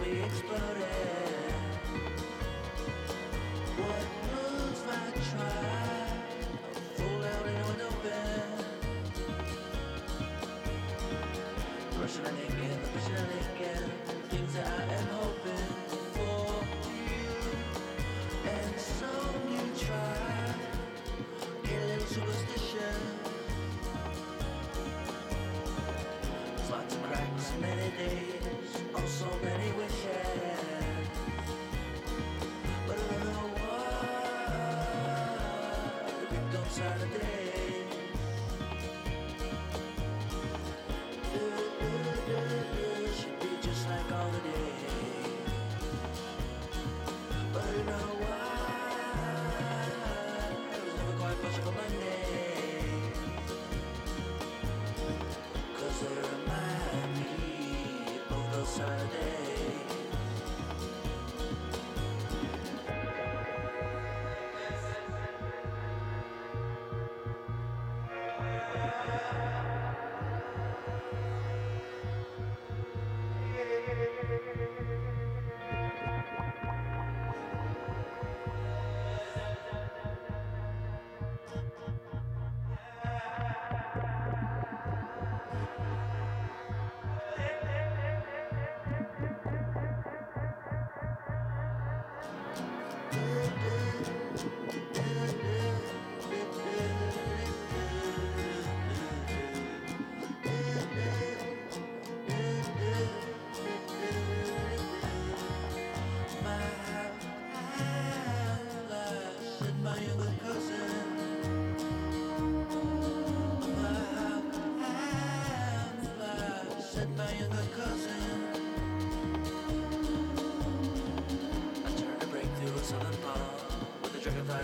will be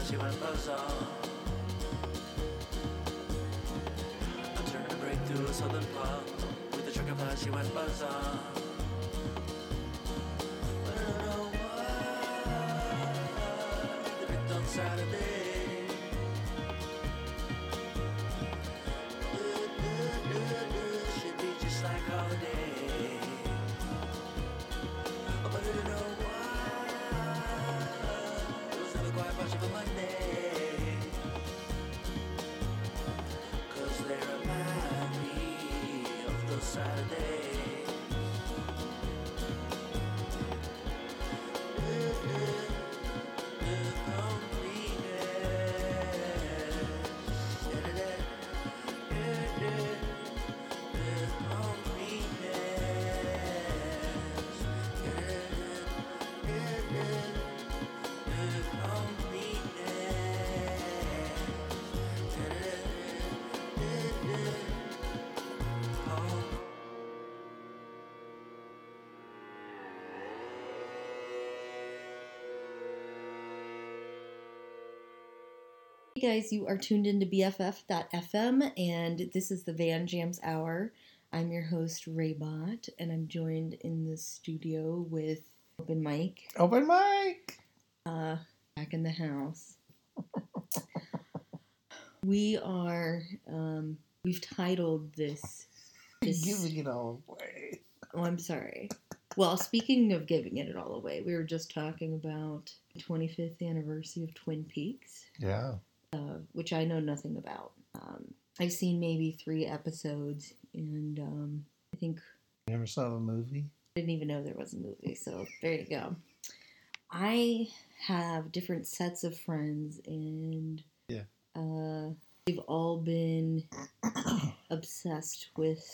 She went buzz off. I turned to break through a southern pub with the truck of flash. She went buzz Hey guys, you are tuned into BFF.fm and this is the Van Jams Hour. I'm your host, Raybot, and I'm joined in the studio with Open Mike Open mic. uh, back in the house. we are, um, we've titled this. this Giving it all away. Oh, I'm sorry. Well, speaking of giving it all away, we were just talking about the 25th anniversary of Twin Peaks. Yeah. Uh, which I know nothing about. Um, I've seen maybe three episodes, and um, I think You ever saw the movie? I didn't even know there was a movie. So there you go. I have different sets of friends, and Yeah. uh, they've all been obsessed with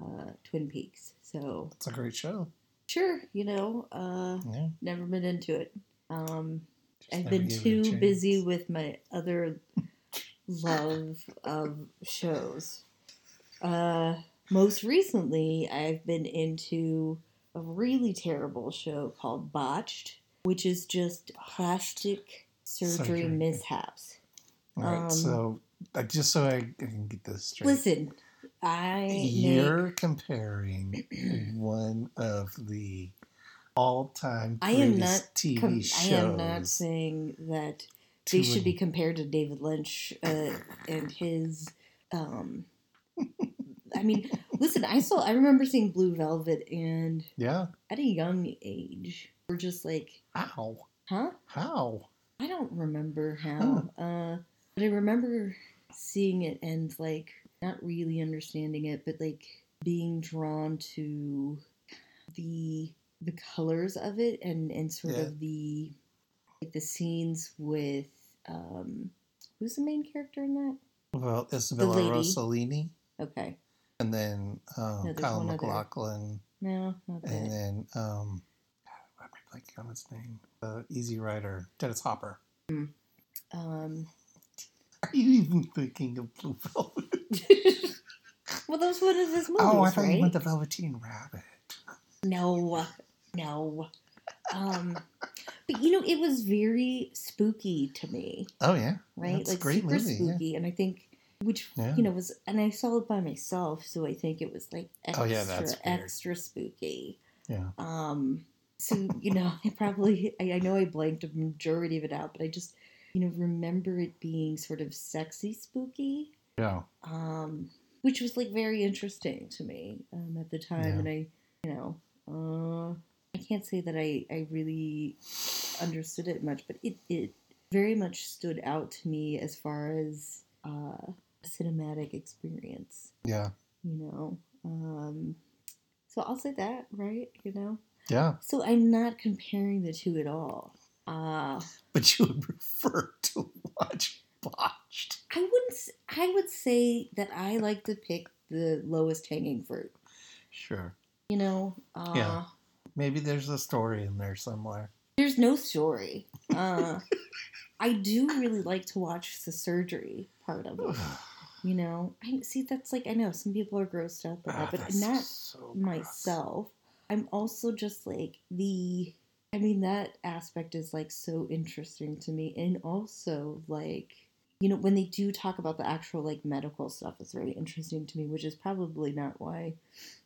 uh, Twin Peaks. So It's a great show. sure, you know, uh, Yeah. never been into it. Um, I've been gave it a too busy with my other love of shows. Uh, most recently, I've been into a really terrible show called Botched, which is just plastic surgery, Surgery. mishaps. All right. um, so, just so I can get this straight. Listen, I You're comparing one of the all-time I am not. TV com- shows. I am not saying that they should be compared to David Lynch uh, and his. Um, I mean, Listen, I saw. I remember seeing Blue Velvet, and Yeah. at a young age, we're just like, How? huh? How? I don't remember how. Uh, but I remember seeing it and like not really understanding it, but like being drawn to the the colors of it and and sort Yeah. of the like the scenes with um who's the main character in that? Well, Isabella. Rossellini, Okay, and then um, No, Kyle other. MacLachlan, no, not that. and then um, I'm blanking on his name. Uh, Easy Rider, Dennis Hopper. Um, Are you even thinking of Blue Velvet? well, that was one of his movies, oh, I thought right? you meant the Velveteen Rabbit. No, no. Um, but you know, it was very spooky to me, Oh yeah, right? That's like great super movie. yeah. spooky, and I think, which Yeah. you know was, and I saw it by myself, so I think it was like extra, Oh, yeah, that's extra spooky. Yeah. Um, so you know, I probably, I, I know I blanked a majority of it out, but I just, you know, remember it being sort of sexy spooky Yeah. um, which was like very interesting to me um, at the time. Yeah. And I, you know, uh, can't say that I, I really understood it much, but it, it very much stood out to me as far as uh, a cinematic experience, Yeah. you know. Um, so I'll say that, right? You know? Yeah. So I'm not comparing the two at all. Uh, But you would prefer to watch botched. I wouldn't. I would say that I like to pick the lowest hanging fruit. Sure. You know, uh, Yeah. Maybe there's a story in there somewhere. there's no story. Uh, I do really like to watch the surgery part of it. You know, I see that's like I know some people are grossed out by Ah, that, but that's not so myself. I'm also just like the. I mean, that aspect is like so interesting to me, and also like you know when they do talk about the actual like medical stuff, it's very interesting to me, which is probably not why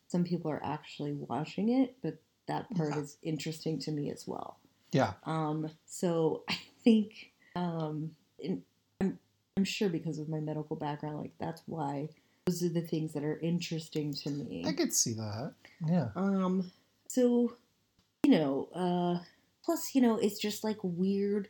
some people are actually watching it, but that part Yeah. is interesting to me as well. Yeah. Um, so I think um, in, I'm I'm sure because of my medical background, like that's why those are the things that are interesting to me. I could see that. Yeah. Um, so you know, uh, plus you know, it's just like weird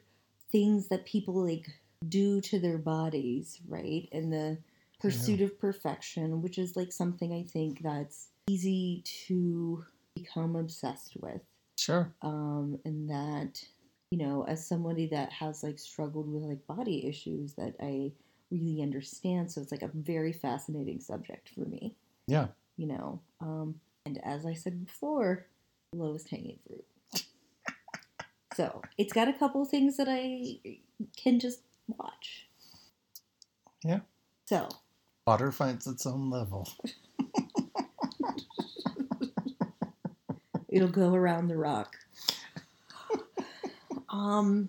things that people like do to their bodies, right? And the pursuit of perfection, which is like something I think that's easy to become obsessed with Sure. um, and that you know as somebody that has like struggled with like body issues that i really understand so it's like a very fascinating subject for me Yeah. you know um, and as i said before lowest hanging fruit so it's got a couple things that i can just watch Yeah. so Water finds its own level. it'll go around the rock um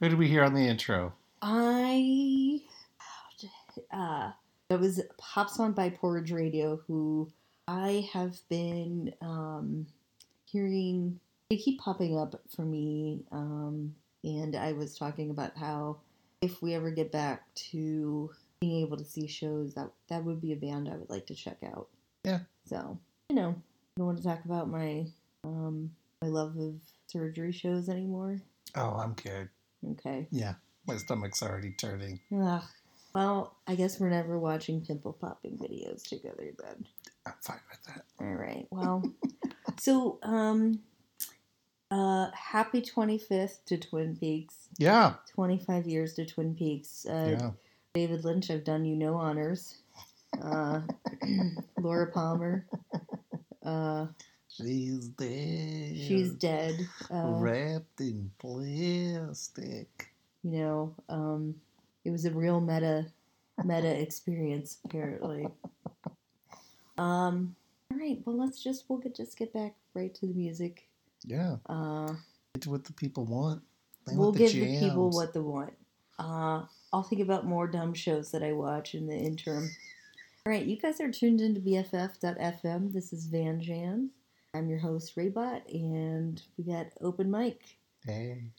Who did we hear on the intro? I uh that was pop song by Porridge Radio who I have been um hearing they keep popping up for me um and I was talking about how if we ever get back to being able to see shows that that would be a band I would like to check out. Yeah. So, you know, I don't want to talk about my um my love of surgery shows anymore. Oh, I'm good. Okay. Yeah. My stomach's already turning. Ugh. Well, I guess we're never watching pimple popping videos together then. I'm fine with that. All right. Well, so um, uh, happy 25th to Twin Peaks. Yeah. 25 years to Twin Peaks. Uh, yeah. David Lynch, I've done you no honors. Uh, Laura Palmer, uh, She's dead. she's dead. Uh, wrapped in plastic. you know, um, it was a real meta meta experience apparently. Um, all right, well let's just we'll get just get back right to the music. Yeah. Uh, It's what the people want. They we'll want the give the people what they want. Uh, I'll think about more dumb shows that I watch in the interim. All right, you guys are tuned into BFF.fm. This is Van Jams. I'm your host Raybot, and we got open mic. Hey.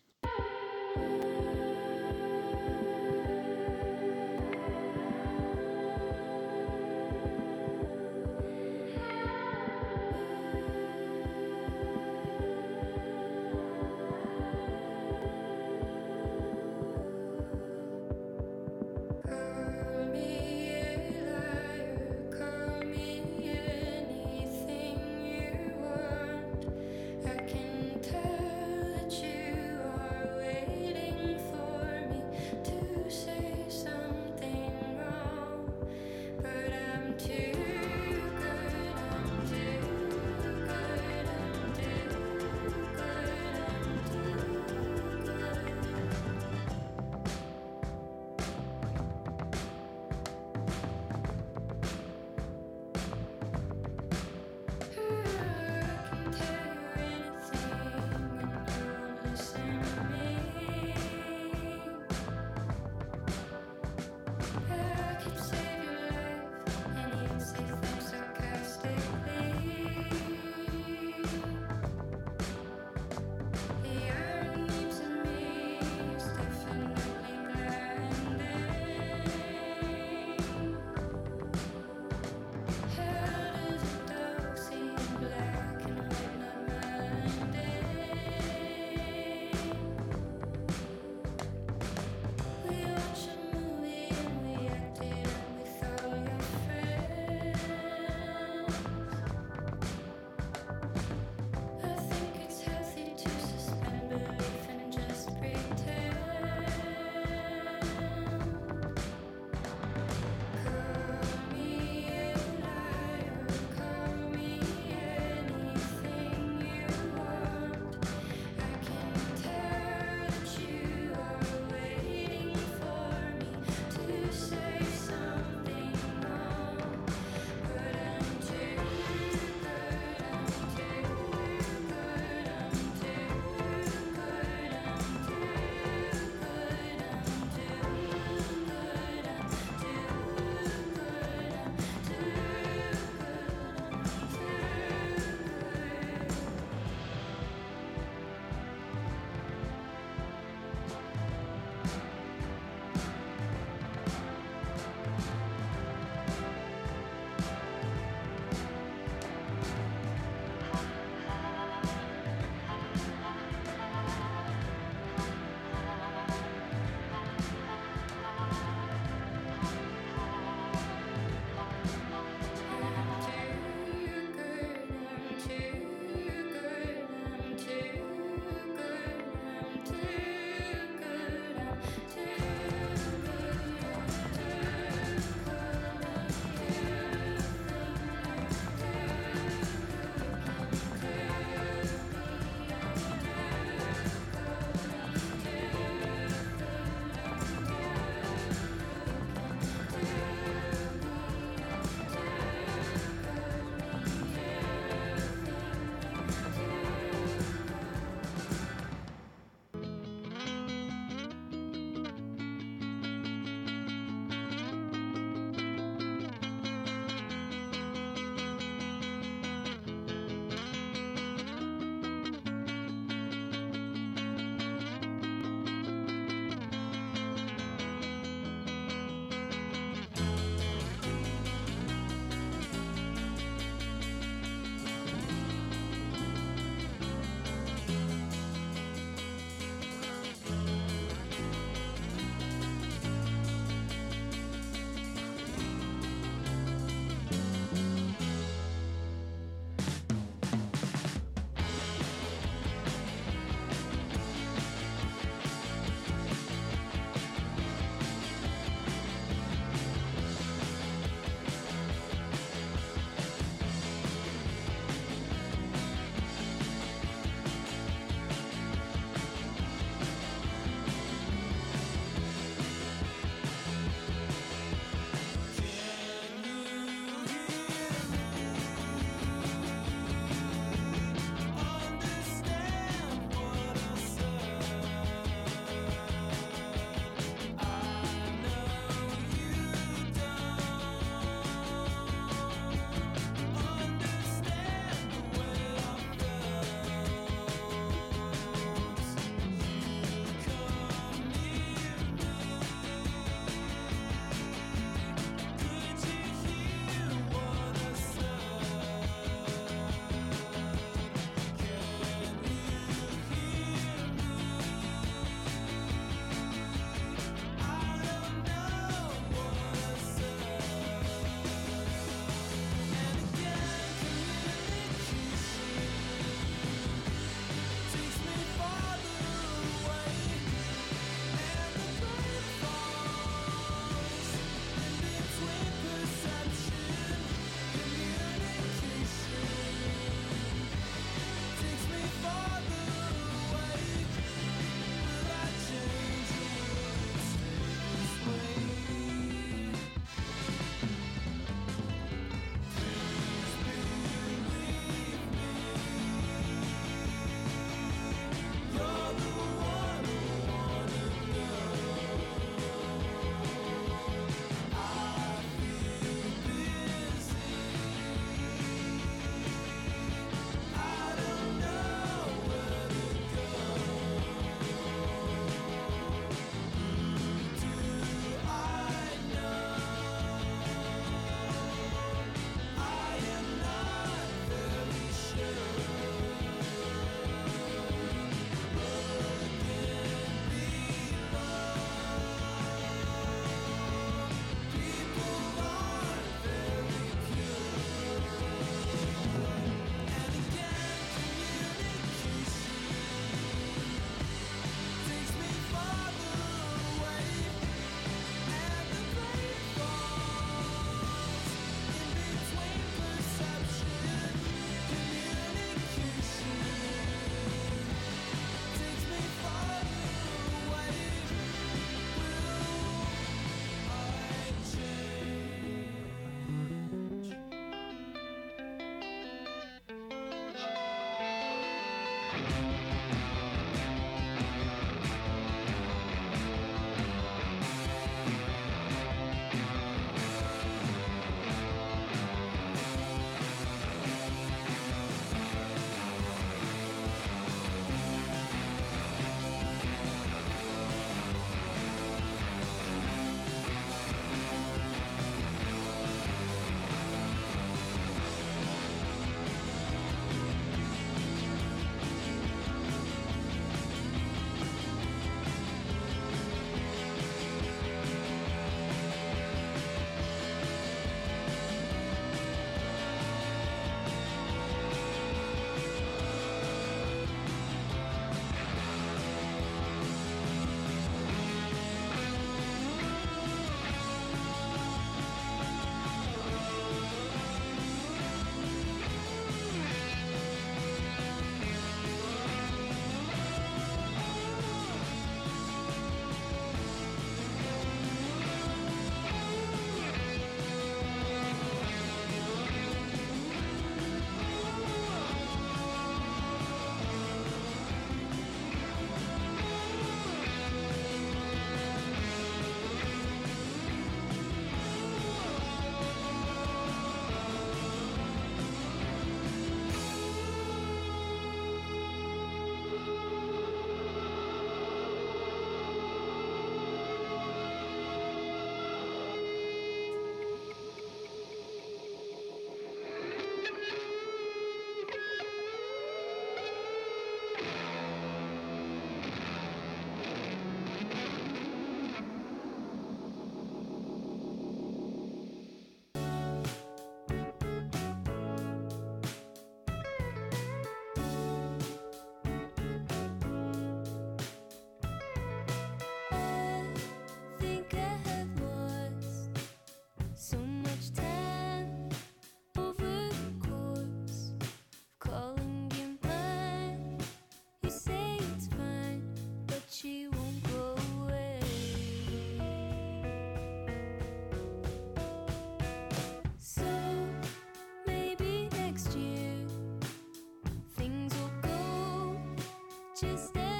just stay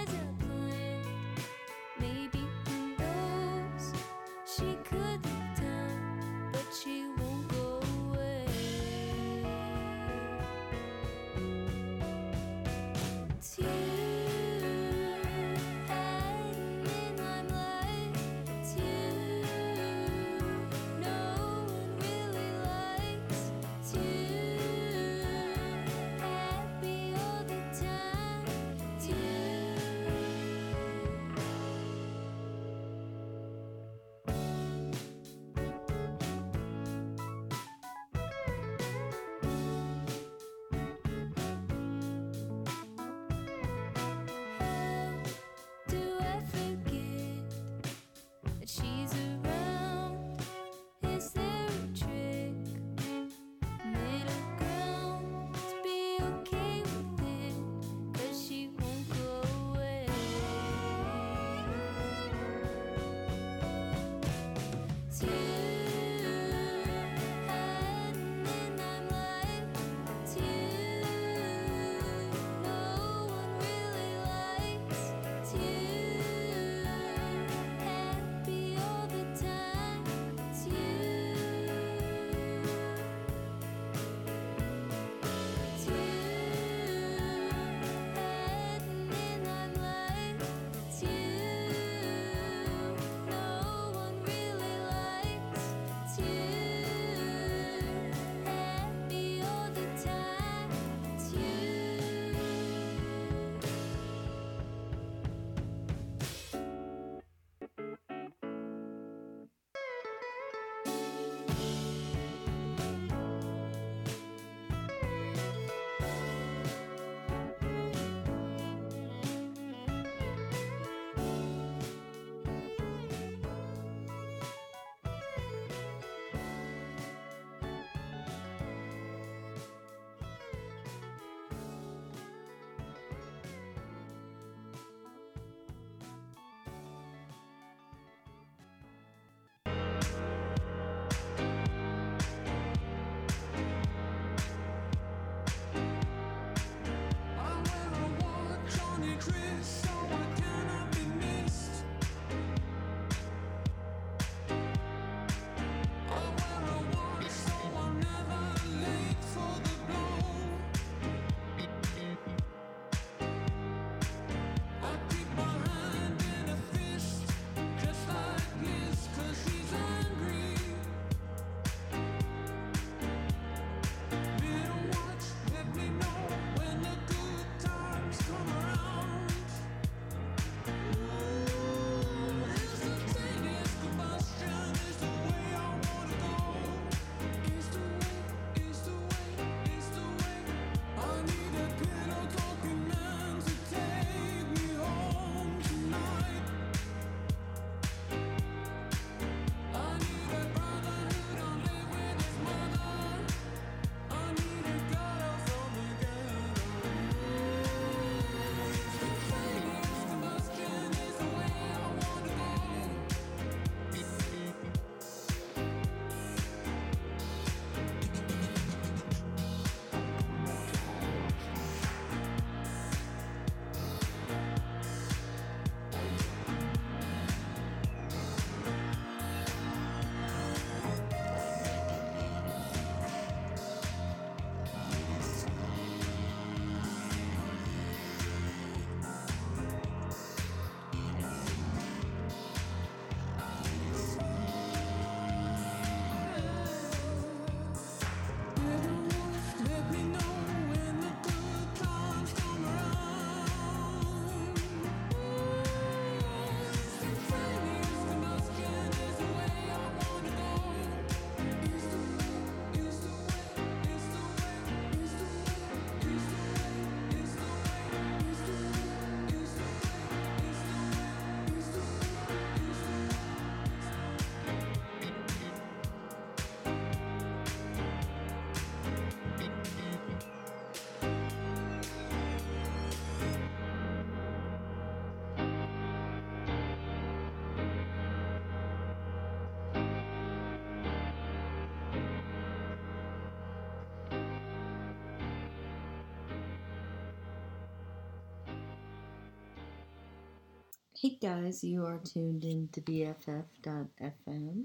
Hey guys, you are tuned in to BFF.fm.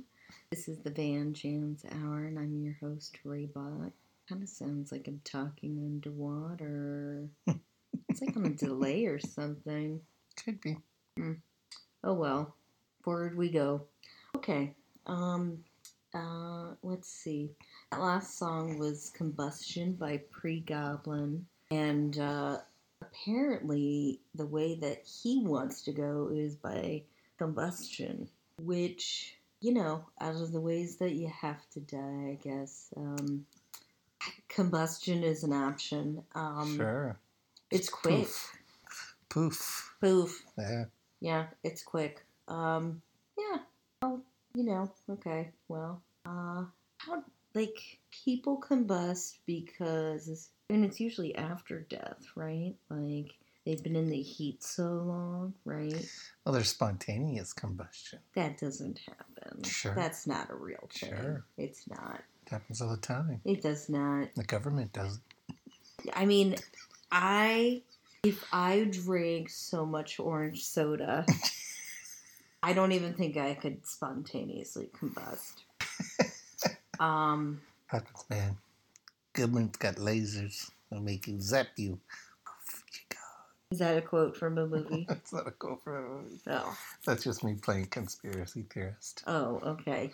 This is the Van Jams Hour, and I'm your host, Raybot. Kind of sounds like I'm talking underwater. it's like on a delay or something. Could be. Oh well, forward we go. Okay, um, uh, let's see. That last song was Combustion by PREGOBLIN, and uh, apparently the way that he wants to go is by combustion, which, you know, out of the ways that you have to die, I guess. Um, combustion is an option. Um, sure. It's quick. Poof. Poof. Poof. Yeah. Yeah, it's quick. Um, yeah. Oh, you know, okay. Well, uh, how like people combust because and it's usually after death, right? Like they've been in the heat so long, right? Well, there's spontaneous combustion. That doesn't happen. Sure. That's not a real thing. Sure. It's not. It happens all the time. It does not. The government doesn't. I mean, I if I drank so much orange soda, I don't even think I could spontaneously combust. Um, Happens, man. Goodman's got lasers. They'll make you zap you. Poof, you go. is that a quote from a movie? That's not a quote from a movie. Oh, That's just me playing conspiracy theorist. oh, okay.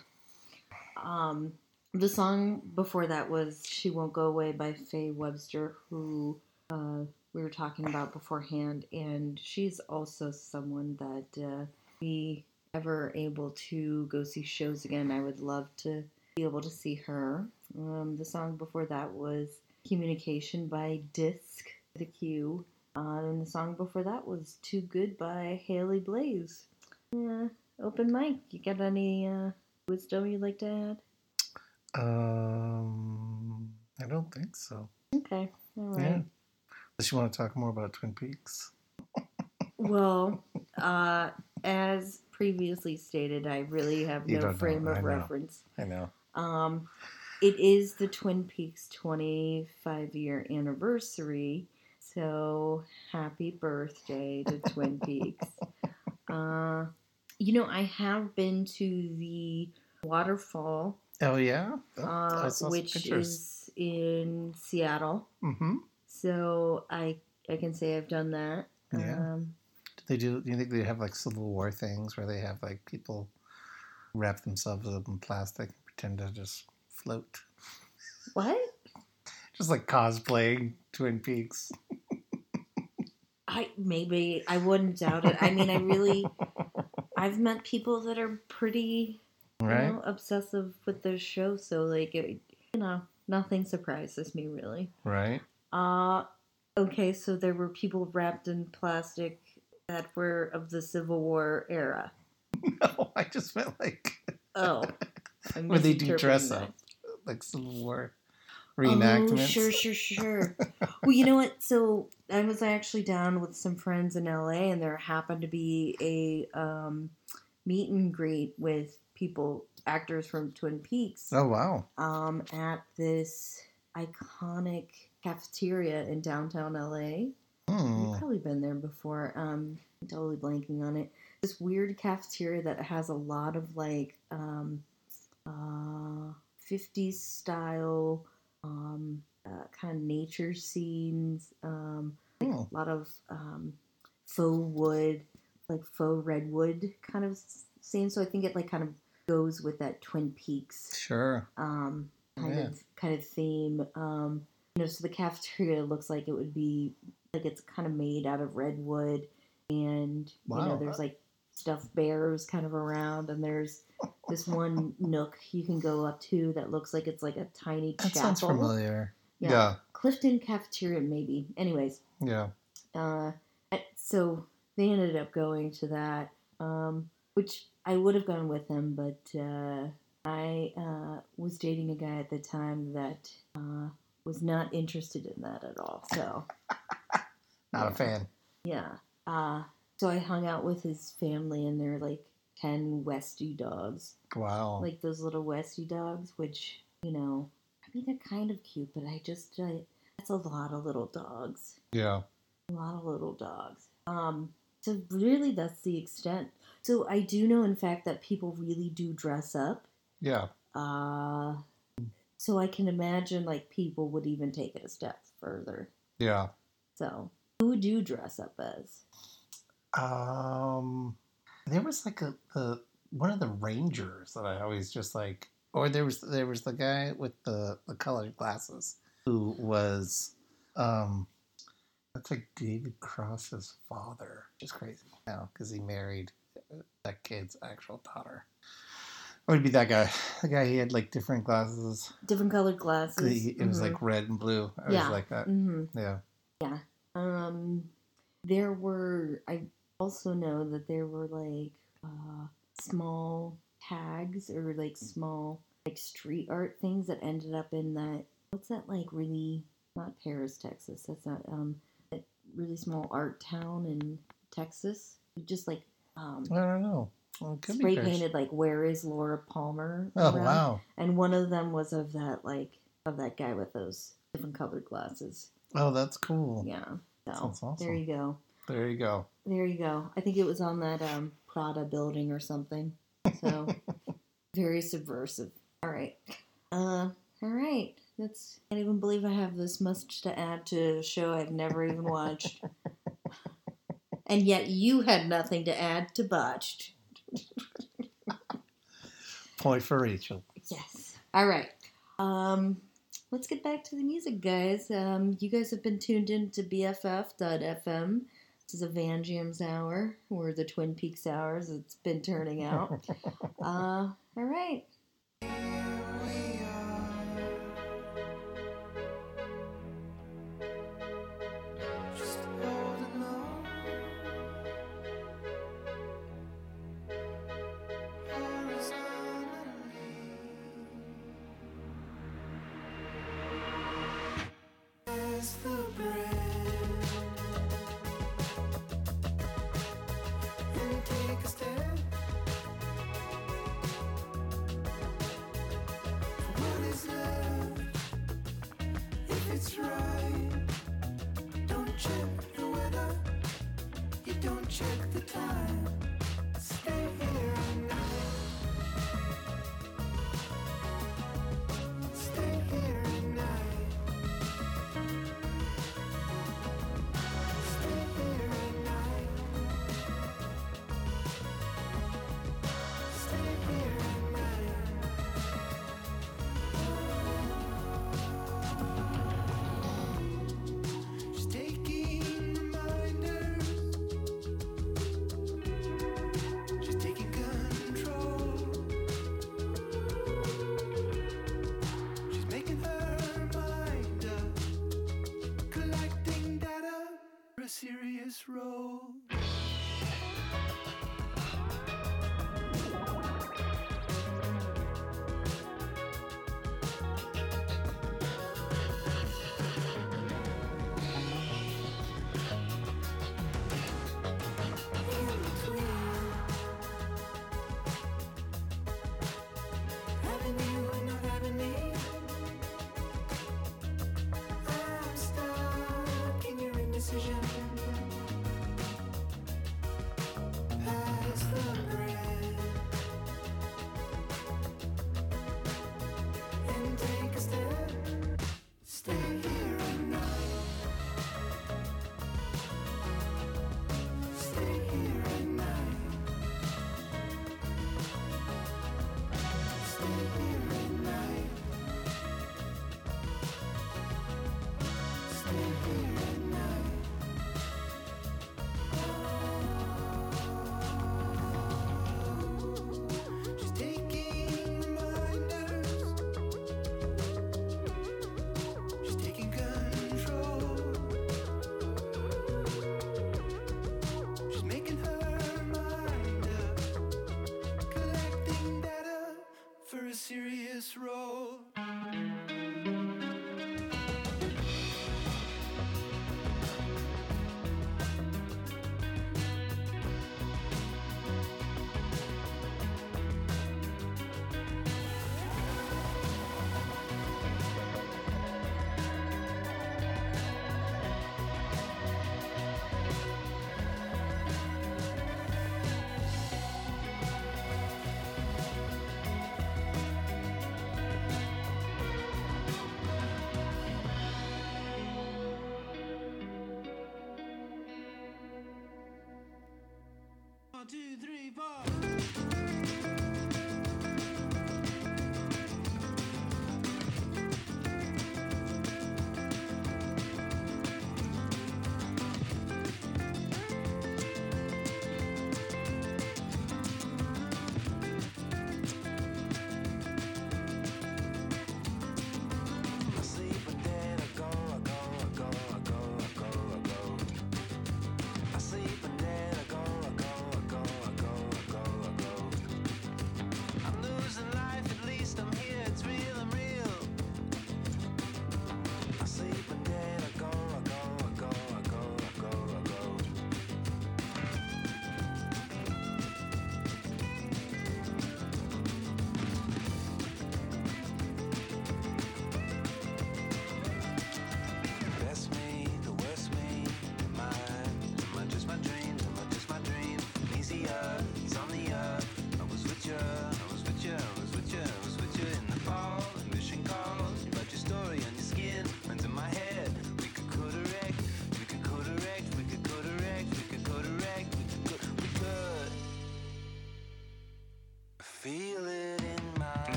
Um, the song before that was "She Won't Go Away" by Faye Webster, who uh, we were talking about beforehand, and she's also someone that uh, we ever able to go see shows again. I would love to be able to see her. Um, the song before that was "Communication" by Disc, the Q. Uh, and the song before that was "Too Good" by Haley Blais. Yeah, open mic. You got any uh, wisdom you'd like to add? Um, I don't think so. Okay, all Yeah. right. Unless you want to talk more about Twin Peaks. Well, uh, as previously stated, I really have You no don't know, frame I of know. reference. I know. Um, it is the Twin Peaks 25 year anniversary, so happy birthday to Twin Peaks. Uh, you know, I have been to the waterfall, Oh yeah. Uh, I saw some which is in Seattle. Mm-hmm. So I I can say I've done that. Yeah. Um, Do they do? Do you think they have like Civil War things where they have like people wrap themselves up in plastic and pretend to just float, what? just like cosplaying Twin Peaks? I maybe I wouldn't doubt it. I mean, I really I've met people that are pretty you Right. know, obsessive with the show, so like it, you know, nothing surprises me really. Right. Uh okay, so there were people wrapped in plastic that were of the Civil War era. No, I just meant like Oh, where they do dress up, like Civil War that. reenactments. Oh, sure, sure, sure. well, you know what? So I was actually down with some friends in LA, and there happened to be a um, meet and greet with people, actors from Twin Peaks, Oh wow. um, at this iconic cafeteria in downtown LA. Hmm. You've probably been there before. Um, I'm totally blanking on it. This weird cafeteria that has a lot of like um, uh, 50s style um, uh, kind of nature scenes. Um, Hmm. a lot of um, faux wood, like faux redwood kind of scene. So I think it like kind of goes with that Twin Peaks Sure. um, kind Yeah. of kind of theme. Um, you know, so the cafeteria looks like it would be like it's kind of made out of redwood, and you know, there's like stuffed bears kind of around, and there's this one nook you can go up to that looks like it's like a tiny That chapel. sounds familiar. Yeah. Yeah. Clifton Cafeteria, maybe. Anyways, Yeah. uh, so they ended up going to that, um, which I would have gone with them, but uh, I uh, was dating a guy at the time that uh, was not interested in that at all. So Not a fan. yeah, uh, so I hung out with his family, and they're like ten Westie dogs, Wow. like those little Westie dogs, which you know, I mean they're kind of cute, but I just uh, that's a lot of little dogs. yeah. A lot of little dogs. Um, So really, that's the extent. So I do know, in fact, that people really do dress up. Yeah. Uh, so I can imagine like people would even take it a step further. Yeah. So who would you dress up as? Um, there was like a the one of the rangers that I always just like, or there was there was the guy with the the colored glasses who was, um, that's like David Cross's father, which is crazy now because he married that kid's actual daughter. Or it'd be that guy, the guy he had like different glasses. Different colored glasses. He- It was like red and blue. I Yeah. was like that. hmm Yeah. Um, there were. I also know that there were like uh, small tags or like small like street art things that ended up in that. What's that like? Really not Paris, Texas. That's not um that really small art town in Texas. Just like um I don't know. Well, it could be spray painted like "Where is Laura Palmer?" Oh around. wow. And one of them was of that like of that guy with those different colored glasses. Oh, that's cool. Yeah. So Sounds awesome. there you go. There you go. There you go. I think it was on that um, Prada building or something. So very subversive. All right. Uh, all right. That's. I can't even believe I have this much to add to a show I've never even watched. and yet you had nothing to add to botched. Point for Rachel. Yes. All right. Um, let's get back to the music, guys. Um, you guys have been tuned in to BFF.fm. This is a Van Jams hour, or the Twin Peaks hours. It's been turning out. uh, all right. for a serious role.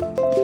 Bye.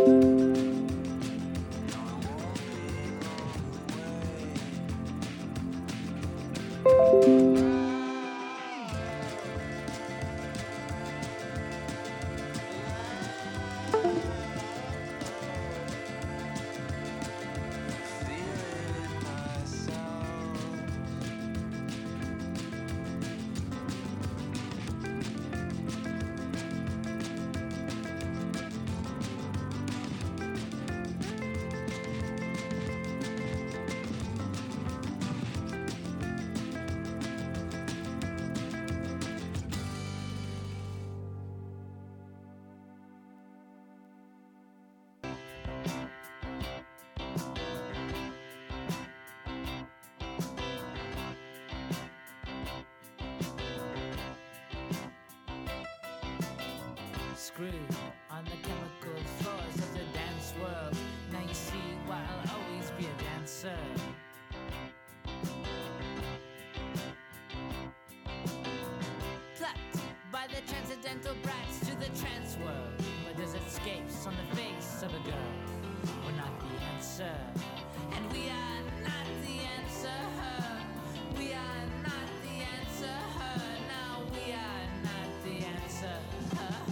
accidental brats to the trance world. But there's escapes on the face of a girl. We're not the answer. And we are not the answer. We are not the answer. Now we are not the answer.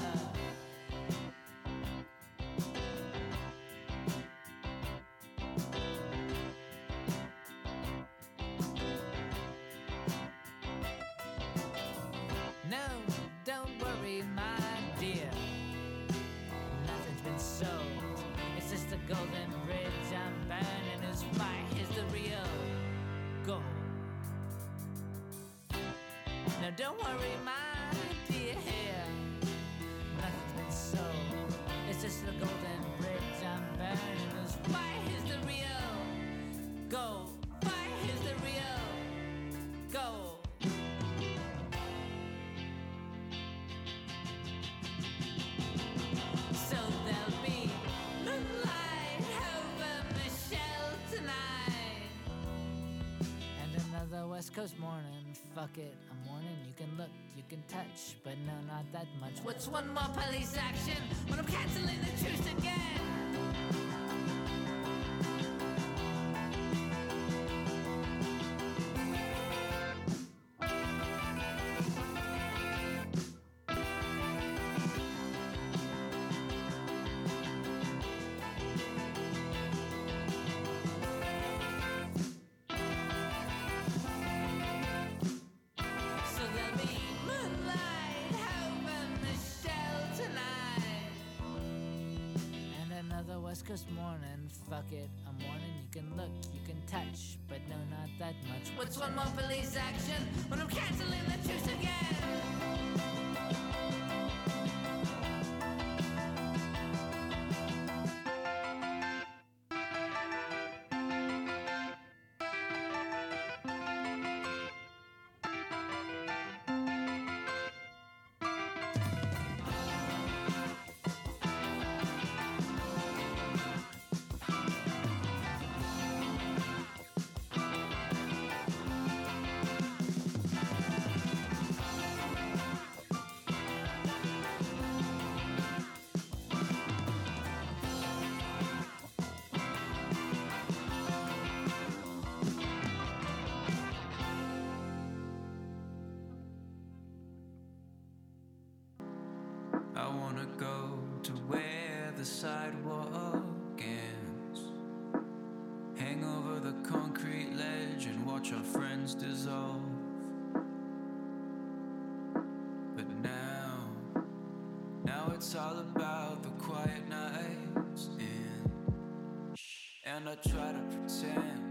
Don't worry, my dear hair. Nothing's been so. It's just the golden bridge I'm burning. Why is the real gold? Why is the real gold? So there'll be moonlight over Michelle tonight. And another West Coast morning. Fuck it. I'm can look, you can touch, but no, not that much. What's one more police action when I'm canceling the truce again? Coast morning. Fuck it, I'm warning. You can look, you can touch, but no, not that much. What's one more police action when I'm canceling the truce again? Watch our friends dissolve. But now, now it's all about the quiet nights in. And I try to pretend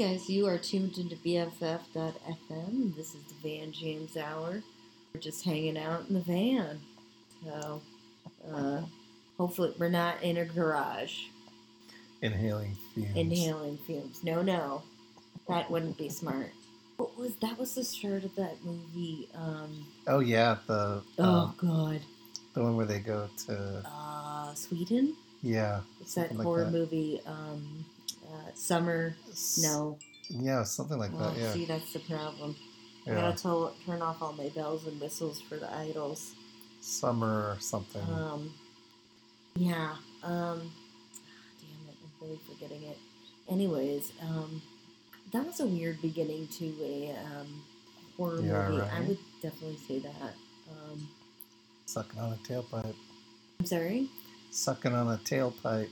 guys, you are tuned into BFF.fm. This is the Van Jams Hour. We're just hanging out in the van. So, uh, hopefully, we're not in a garage Inhaling fumes. inhaling fumes. No, no. That wouldn't be smart. What was that? Was the start of that movie? Um, Oh yeah, the oh, um, God. the one where they go to Uh, Sweden? yeah It's that like horror that. movie. Um, Summer. snow. Yeah something like Oh, that yeah See, that's the problem. I yeah gotta tell, turn off all my bells and whistles for the idols. summer or something Um, yeah. Um, damn it, I'm really forgetting it. Anyways, um, that was a weird beginning to a um, horror Yeah, movie. I would definitely say that. Um, sucking on a tailpipe I'm sorry. sucking on a tailpipe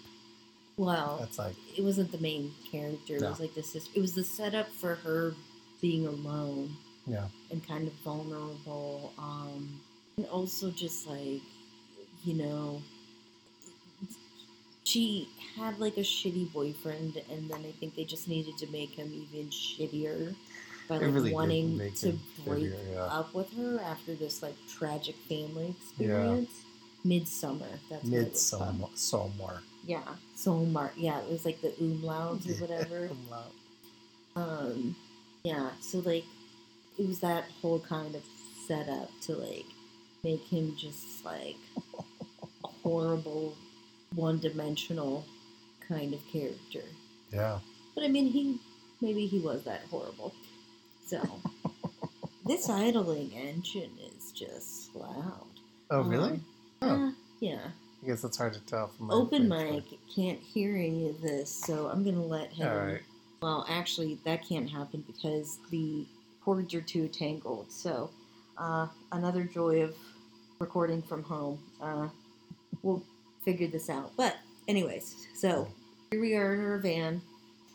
Well, that's like it wasn't the main character. It was like the sister. It was the setup for her being alone yeah and kind of vulnerable. Um, and also just like, you know, she had like a shitty boyfriend, and then I think they just needed to make him even shittier by like really wanting to break shittier, yeah. up with her after this like tragic family experience. Midsommar. That's what it was Midsommar Yeah, Somar. Yeah, it was like the umlauts or whatever. Um, yeah, so like it was that whole kind of setup to like make him just like a horrible, one-dimensional kind of character. yeah But I mean, he maybe he was that horrible. So this idling engine is just loud. oh really Um, Oh. uh, yeah. I guess it's hard to tell from my Open mic can't hear any of this, so I'm gonna let him. all right Well, actually, that can't happen because the cords are too tangled. So, uh, another joy of recording from home. Uh, we'll figure this out. But, anyways, so here we are in our van.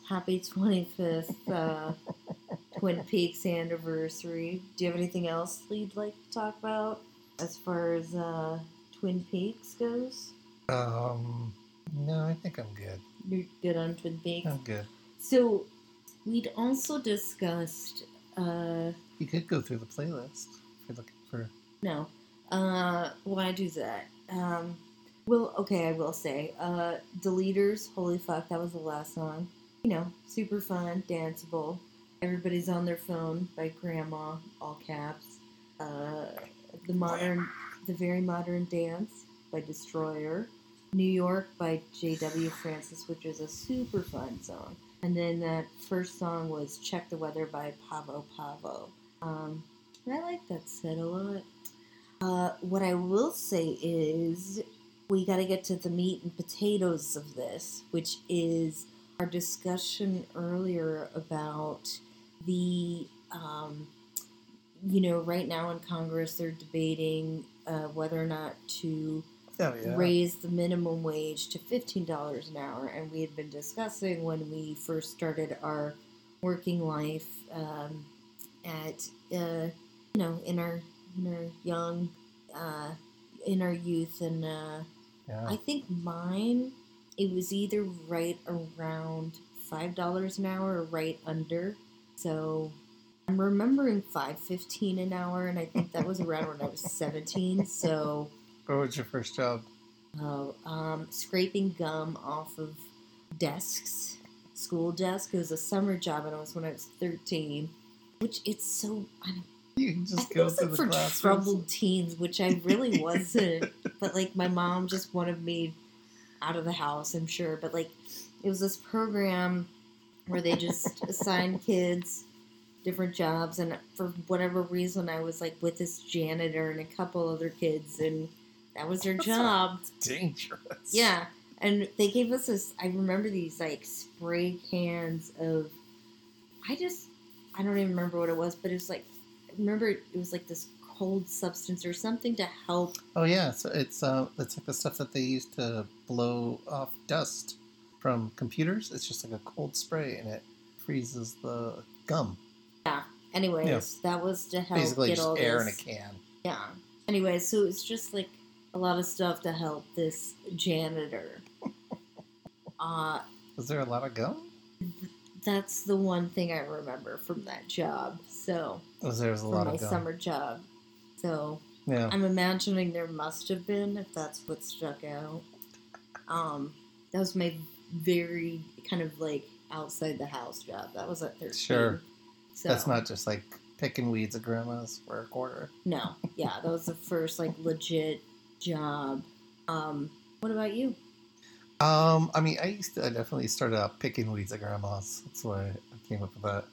Happy 25th uh, Twin Peaks anniversary. Do you have anything else you'd like to talk about as far as uh, Twin Peaks goes? um no I think I'm good You're good on Twin Peaks? I'm good So, we'd also discussed, uh, you could go through the playlist if you're looking for no, uh, why do that? Um, well, okay, I will say, uh, Deleters, holy fuck, that was the last song. You know, super fun, danceable. Everybody's on their phone by Grandma, all caps. Uh, the modern, the very modern dance by Destroyer. New York by J.W. Francis, which is a super fun song. And then that first song was Check the Weather by Pavo Pavo. Um, I like that set a lot. Uh, what I will say is we got to get to the meat and potatoes of this, which is our discussion earlier about the, um, you know, right now in Congress they're debating uh, whether or not to oh yeah raise the minimum wage to $15 an hour. And we had been discussing when we first started our working life um, at, uh, you know, in our, in our young, uh, in our youth. And uh, yeah I think mine, it was either right around $5 an hour or right under. So I'm remembering 5.15 an hour, and I think that was around when I was 17. So what was your first job Oh, um, scraping gum off of desks, school desk. It was a summer job, and it was when I was thirteen. Which it's so I don't. you can I just it go was to like the for classrooms troubled teens, which I really wasn't. but like my mom just wanted me out of the house. I'm sure, but like it was this program where they just assigned kids different jobs, and for whatever reason, I was like with this janitor and a couple other kids, and that was their That's job. dangerous Yeah, and they gave us this. I remember these like spray cans of. I just, I don't even remember what it was, but it was like, I remember it was like this cold substance or something to help. Oh yeah, so it's uh, it's like the stuff that they use to blow off dust from computers. It's just like a cold spray, and it freezes the gum. Anyways, Yeah. that was to help Basically, get all air in a can. Yeah. Anyway, so it's just like a lot of stuff to help this janitor. Uh, Was there a lot of gum? that's the one thing I remember from that job. So Was there was a lot my of gum. summer job. So Yeah. I'm imagining there must have been if that's what stuck out. Um, that was my very kind of like outside the house job. That was at 13. Sure. So That's not just like picking weeds at grandma's for a quarter. no. Yeah, that was the first like legit job. Um, what about you? Um, I mean, I used to. I definitely started out picking weeds at grandma's. That's why I came up with that.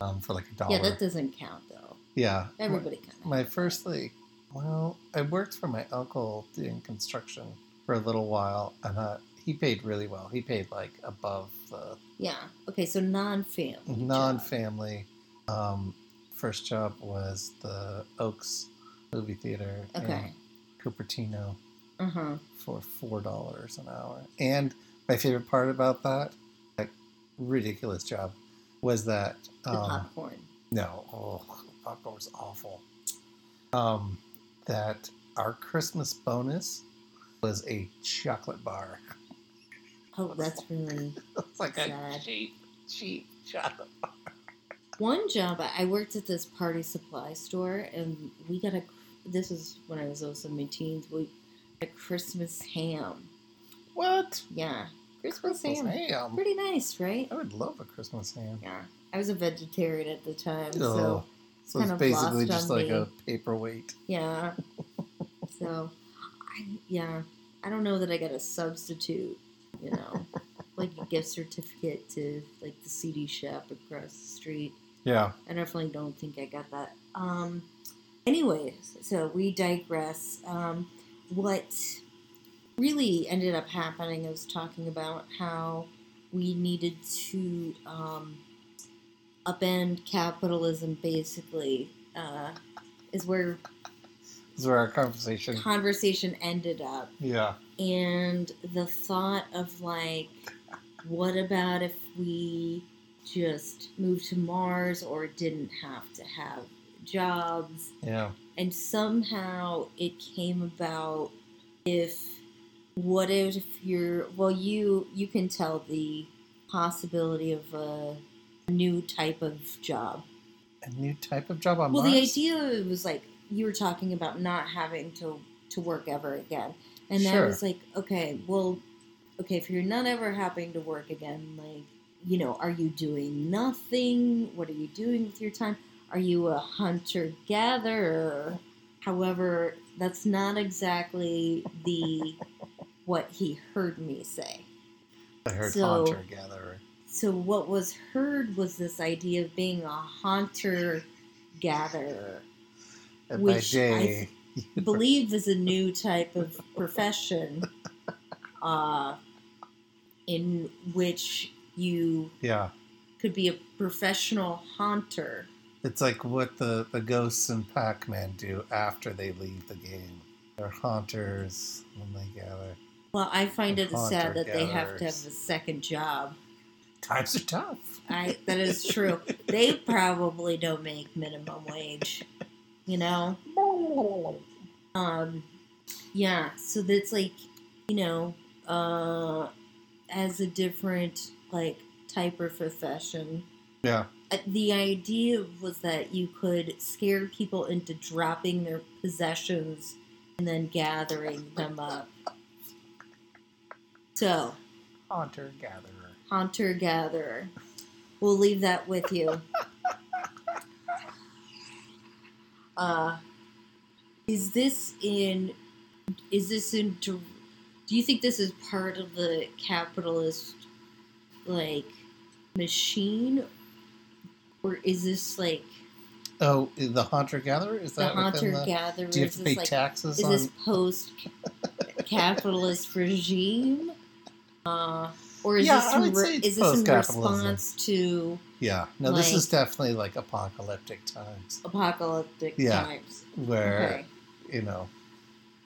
Um, for like a dollar. Yeah, that doesn't count though. Yeah. Everybody kind of. My first like, well, I worked for my uncle doing construction for a little while, and uh, he paid really well. He paid like above the Yeah. Okay, so non-family. non-family. job. Um, first job was the Oaks movie theater Okay. in Cupertino Uh huh. for four dollars an hour. And my favorite part about that, ridiculous job, was that um, popcorn. no, oh, popcorn was awful. Um, that our Christmas bonus was a chocolate bar. Oh, that's really it's like Sad. a cheap, cheap chocolate bar. One job. I- worked at this party supply store, and we got a. This is when I was also in my teens. We a Christmas ham. What? Yeah, Christmas, Christmas ham. ham. Pretty nice, right? I would love a Christmas ham. Yeah, I was a vegetarian at the time, Oh, so so kind it's of basically just like me. a paperweight. yeah. so, I yeah, I don't know that I got a substitute. You know, like a gift certificate to like the CD shop across the street. Yeah. I definitely don't think I got that. Um, anyways, so we digress. Um, what really ended up happening, I was talking about how we needed to um, upend capitalism, basically, uh, is where where our conversation. conversation ended up Yeah. and the thought of like what about if we just moved to mars or didn't have to have jobs Yeah. and somehow it came about if what if you're well you you can tell the possibility of a new type of job A new type of job on well, Mars. Well, the idea was like you were talking about not having to to work ever again, and that was like, okay, well, okay, if you're not ever having to work again, like, you know, are you doing nothing? What are you doing with your time? Are you a hunter gatherer? However, that's not exactly the what he heard me say. I heard so- hunter gatherer. So what was heard was this idea of being a hunter gatherer. Which I believe is a new type of profession uh, in which you yeah, could be a professional haunter. it's like what the the ghosts in Pac-Man do after they leave the game. They're haunters when they gather. Well, I find it sad that they have to have a second job. Times are tough. I that is true. they probably don't make minimum wage, you know. Um, yeah. So that's like, you know, uh, as a different like type of profession. Yeah, Uh, The idea was that you could scare people into dropping their possessions and then gathering them up. So, hunter gatherer. hunter gatherer. We'll leave that with you. Uh, is this in? Is this in? Do you think this is part of the capitalist, like, machine, or is this like Oh, the hunter gatherer is that the hunter the? gatherer? Do you have is to pay like taxes is on? this post capitalist regime? Uh, or is Yeah, this in re- is this in response to Yeah, no, this is definitely like apocalyptic times apocalyptic Yeah. times? where Okay. you know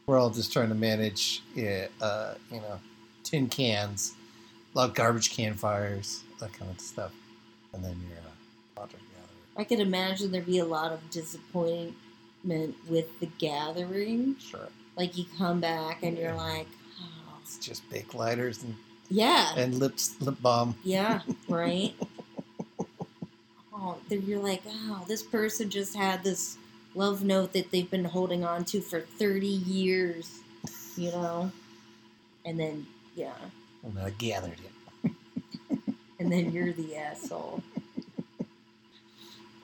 we're all just trying to manage it, uh, you know tin cans, a lot of garbage can fires, that kind of stuff, and then you're uh, a hunter gatherer. I could imagine there'd be a lot of disappointment with the gathering. Sure, Like you come back and you're like, oh, it's just bake lighters and, yeah, and lips lip balm. yeah, right. oh, then you're like, oh, this person just had this love note that they've been holding on to for 30 years, you know? And then, yeah, And I gathered it. and then you're the asshole. I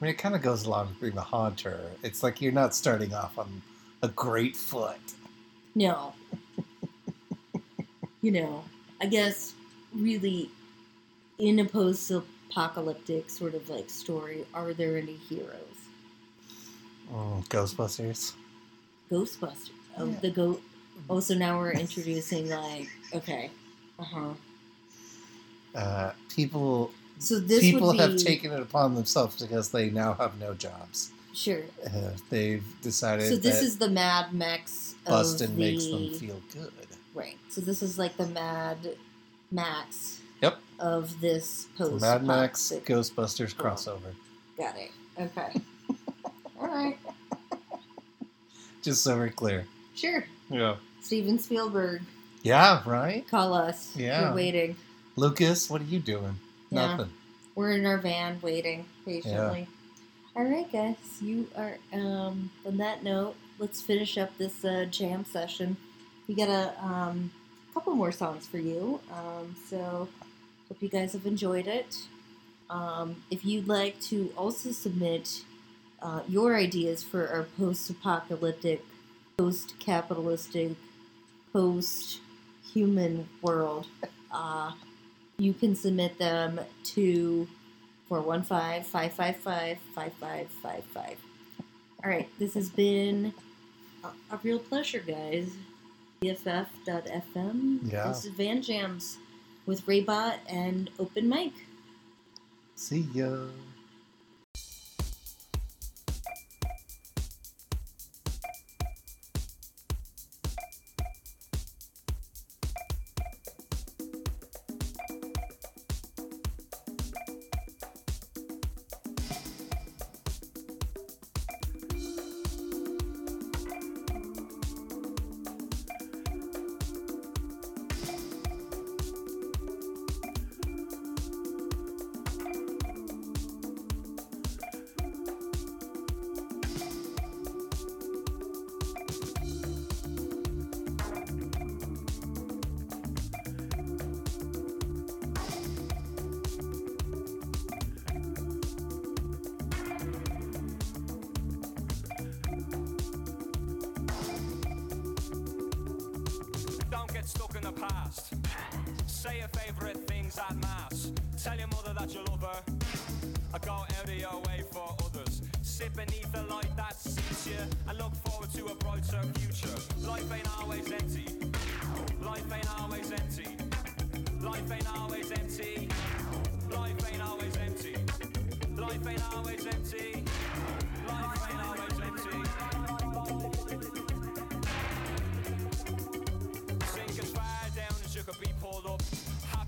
mean, it kind of goes along with being a haunter. It's like you're not starting off on a great foot. No. you know, I guess really in a post apocalyptic sort of like story, are there any heroes? Mm, Ghostbusters. Ghostbusters. Oh, Yeah. the goat. Oh, so now we're introducing like okay, uh huh. Uh, people So this people would be have taken it upon themselves because they now have no jobs. sure. Uh, they've decided So this is the Mad Max of Bustin' the makes them feel good. right. So this is like the Mad Max. Yep. Of this post. Mad Max Ghostbusters Oh. crossover. Got it. Okay. All right. Just so we're clear. Sure. Yeah. Steven Spielberg, Yeah, right? call us. Yeah. We're waiting. Lucas, what are you doing? Yeah. Nothing. We're in our van waiting patiently. Yeah. All right, guys. You are. Um. On that note, let's finish up this uh, jam session. We got a um, couple more songs for you. Um. So, hope you guys have enjoyed it. Um, if you'd like to also submit uh, your ideas for our post-apocalyptic, post-capitalistic, post-human world, uh, you can submit them to 415-555-5555. All right, this has been a, a real pleasure, guys. BFF.fm. Yeah. This is Van Jams with Raybot and Open Mic. See ya.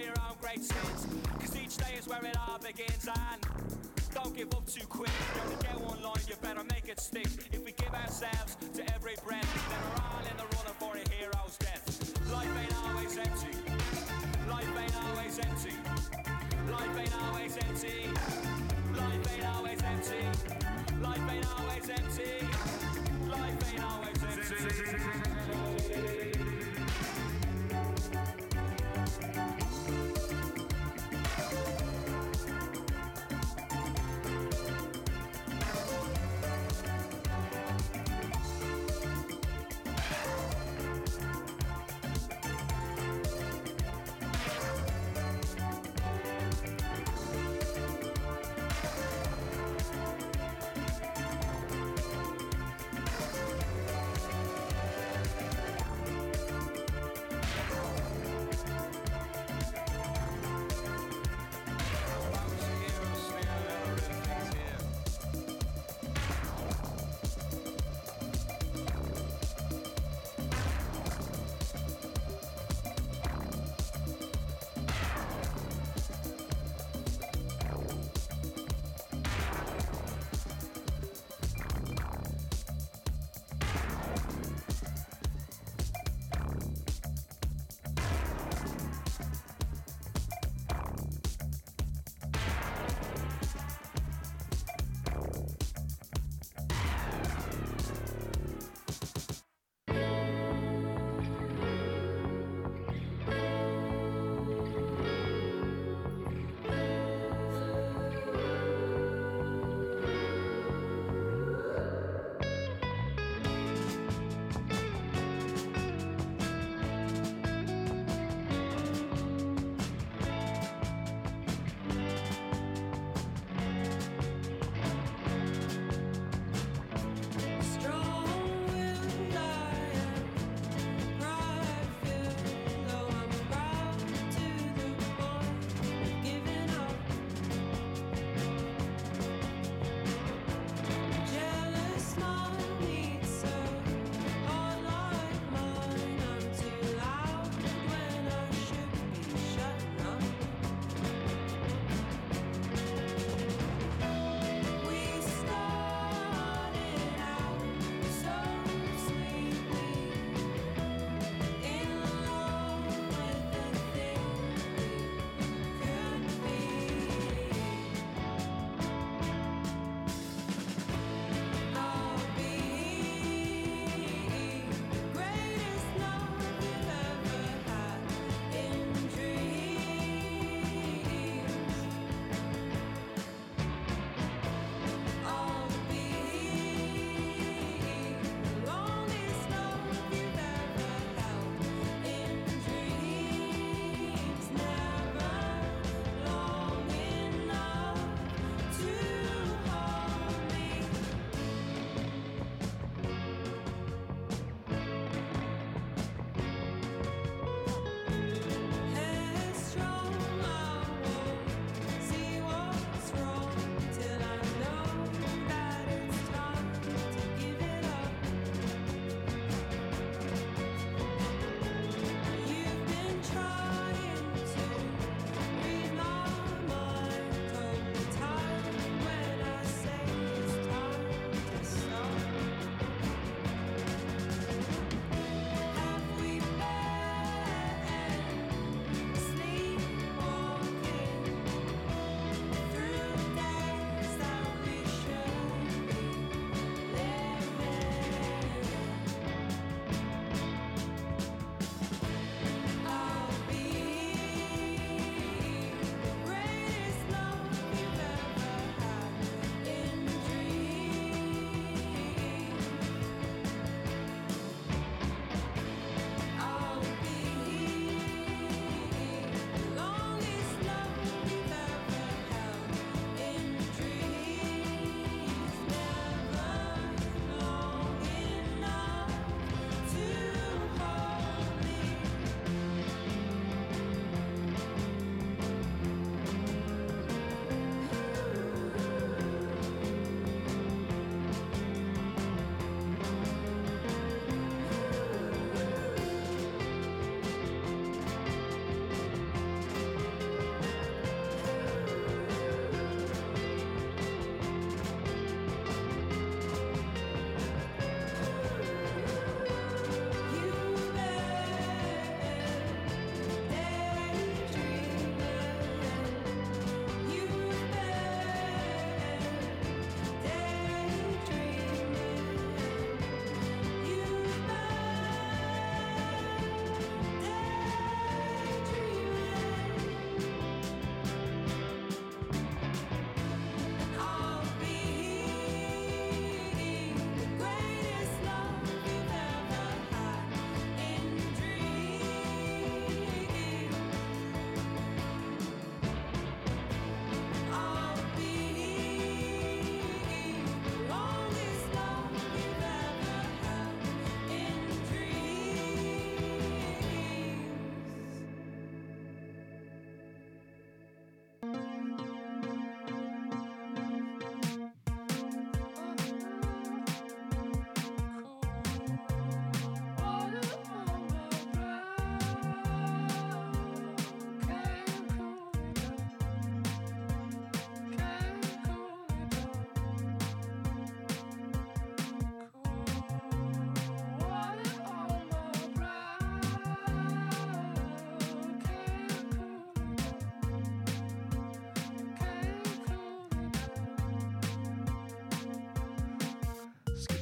For your own great sins. Cause each day is where it all begins and don't give up too quick. You only get one line, you better make it stick. If we give ourselves to every breath, then we're all in the running for a hero's death. Life ain't always empty. Life ain't always empty. Life ain't always empty. Life ain't always empty. Life ain't always empty. Life ain't always empty.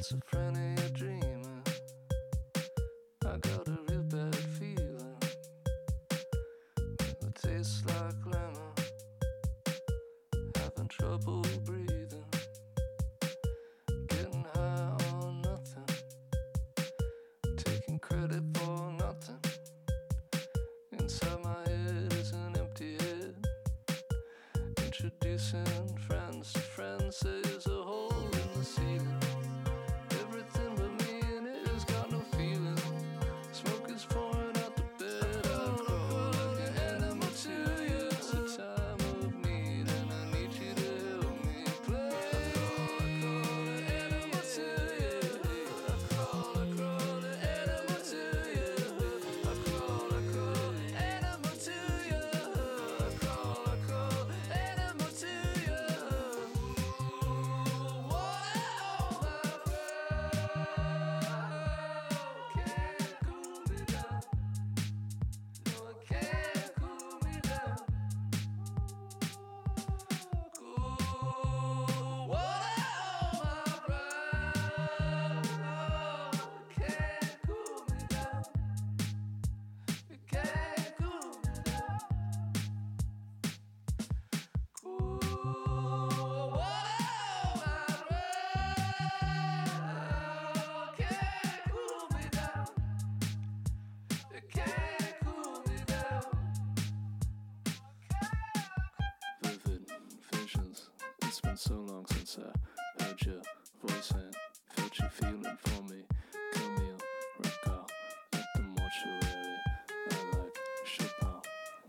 friend. so long since I heard your voice and felt your feeling for me. Camille, recall at the mortuary. I like Chopin.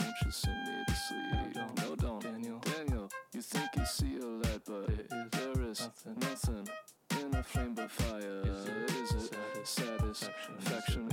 Won't you sing me to sleep? No, don't. No, don't. Daniel. Daniel, you think you see a light, but it, it, there is nothing. nothing in a flame but fire. Is it, is it satisfaction?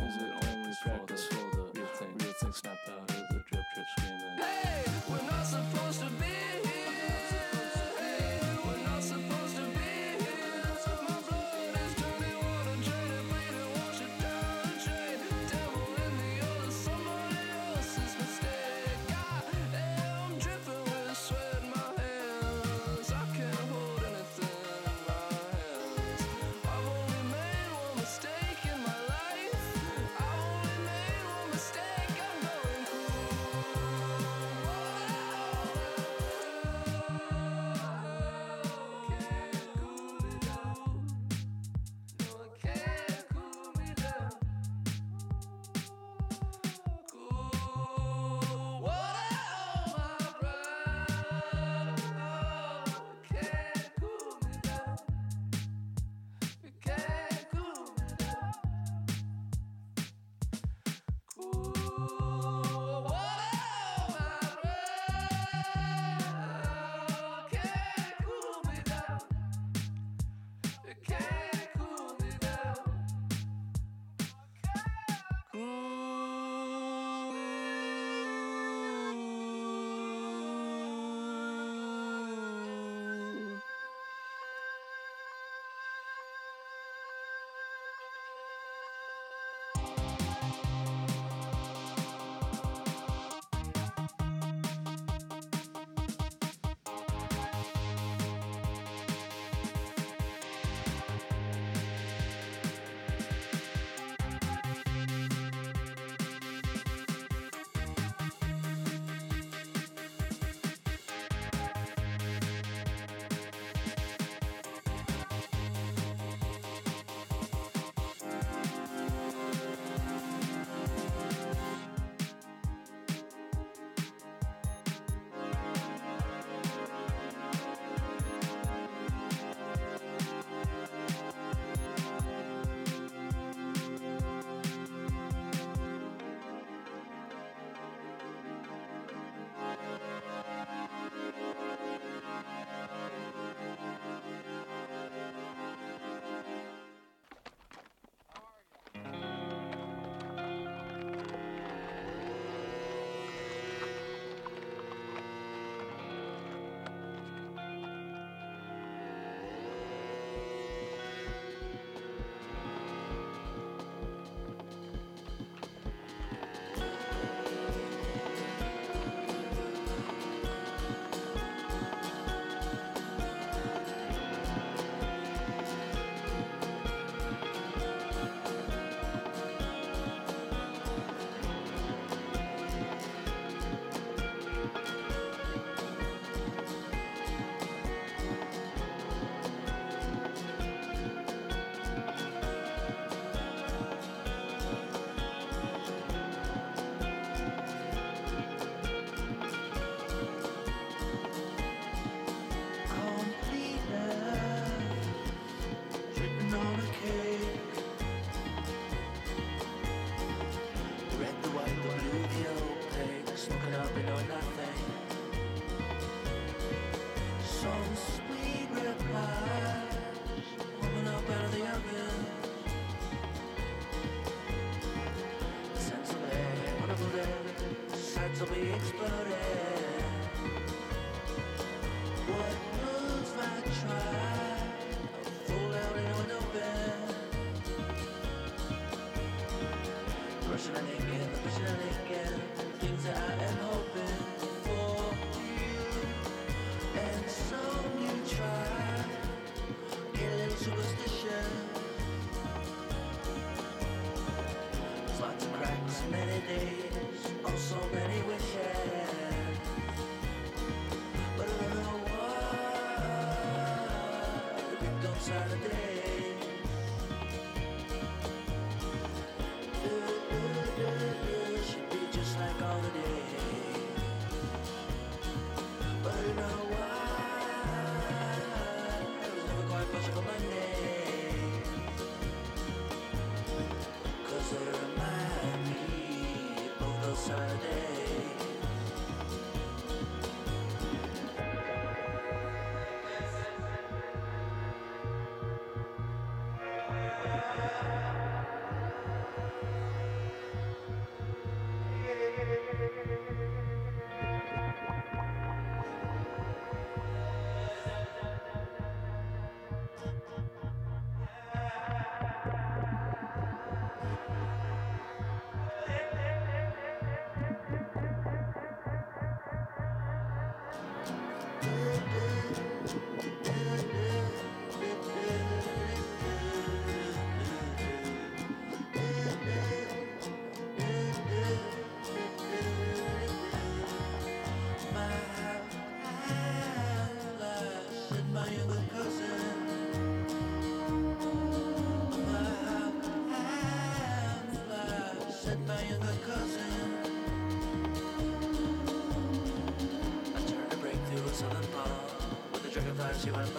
Thank you.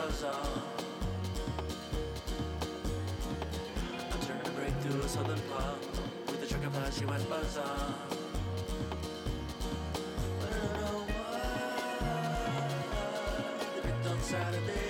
goes on. I turned to break through a southern pond. With a trick of she went buzz. But I don't know why. The picked on Saturday.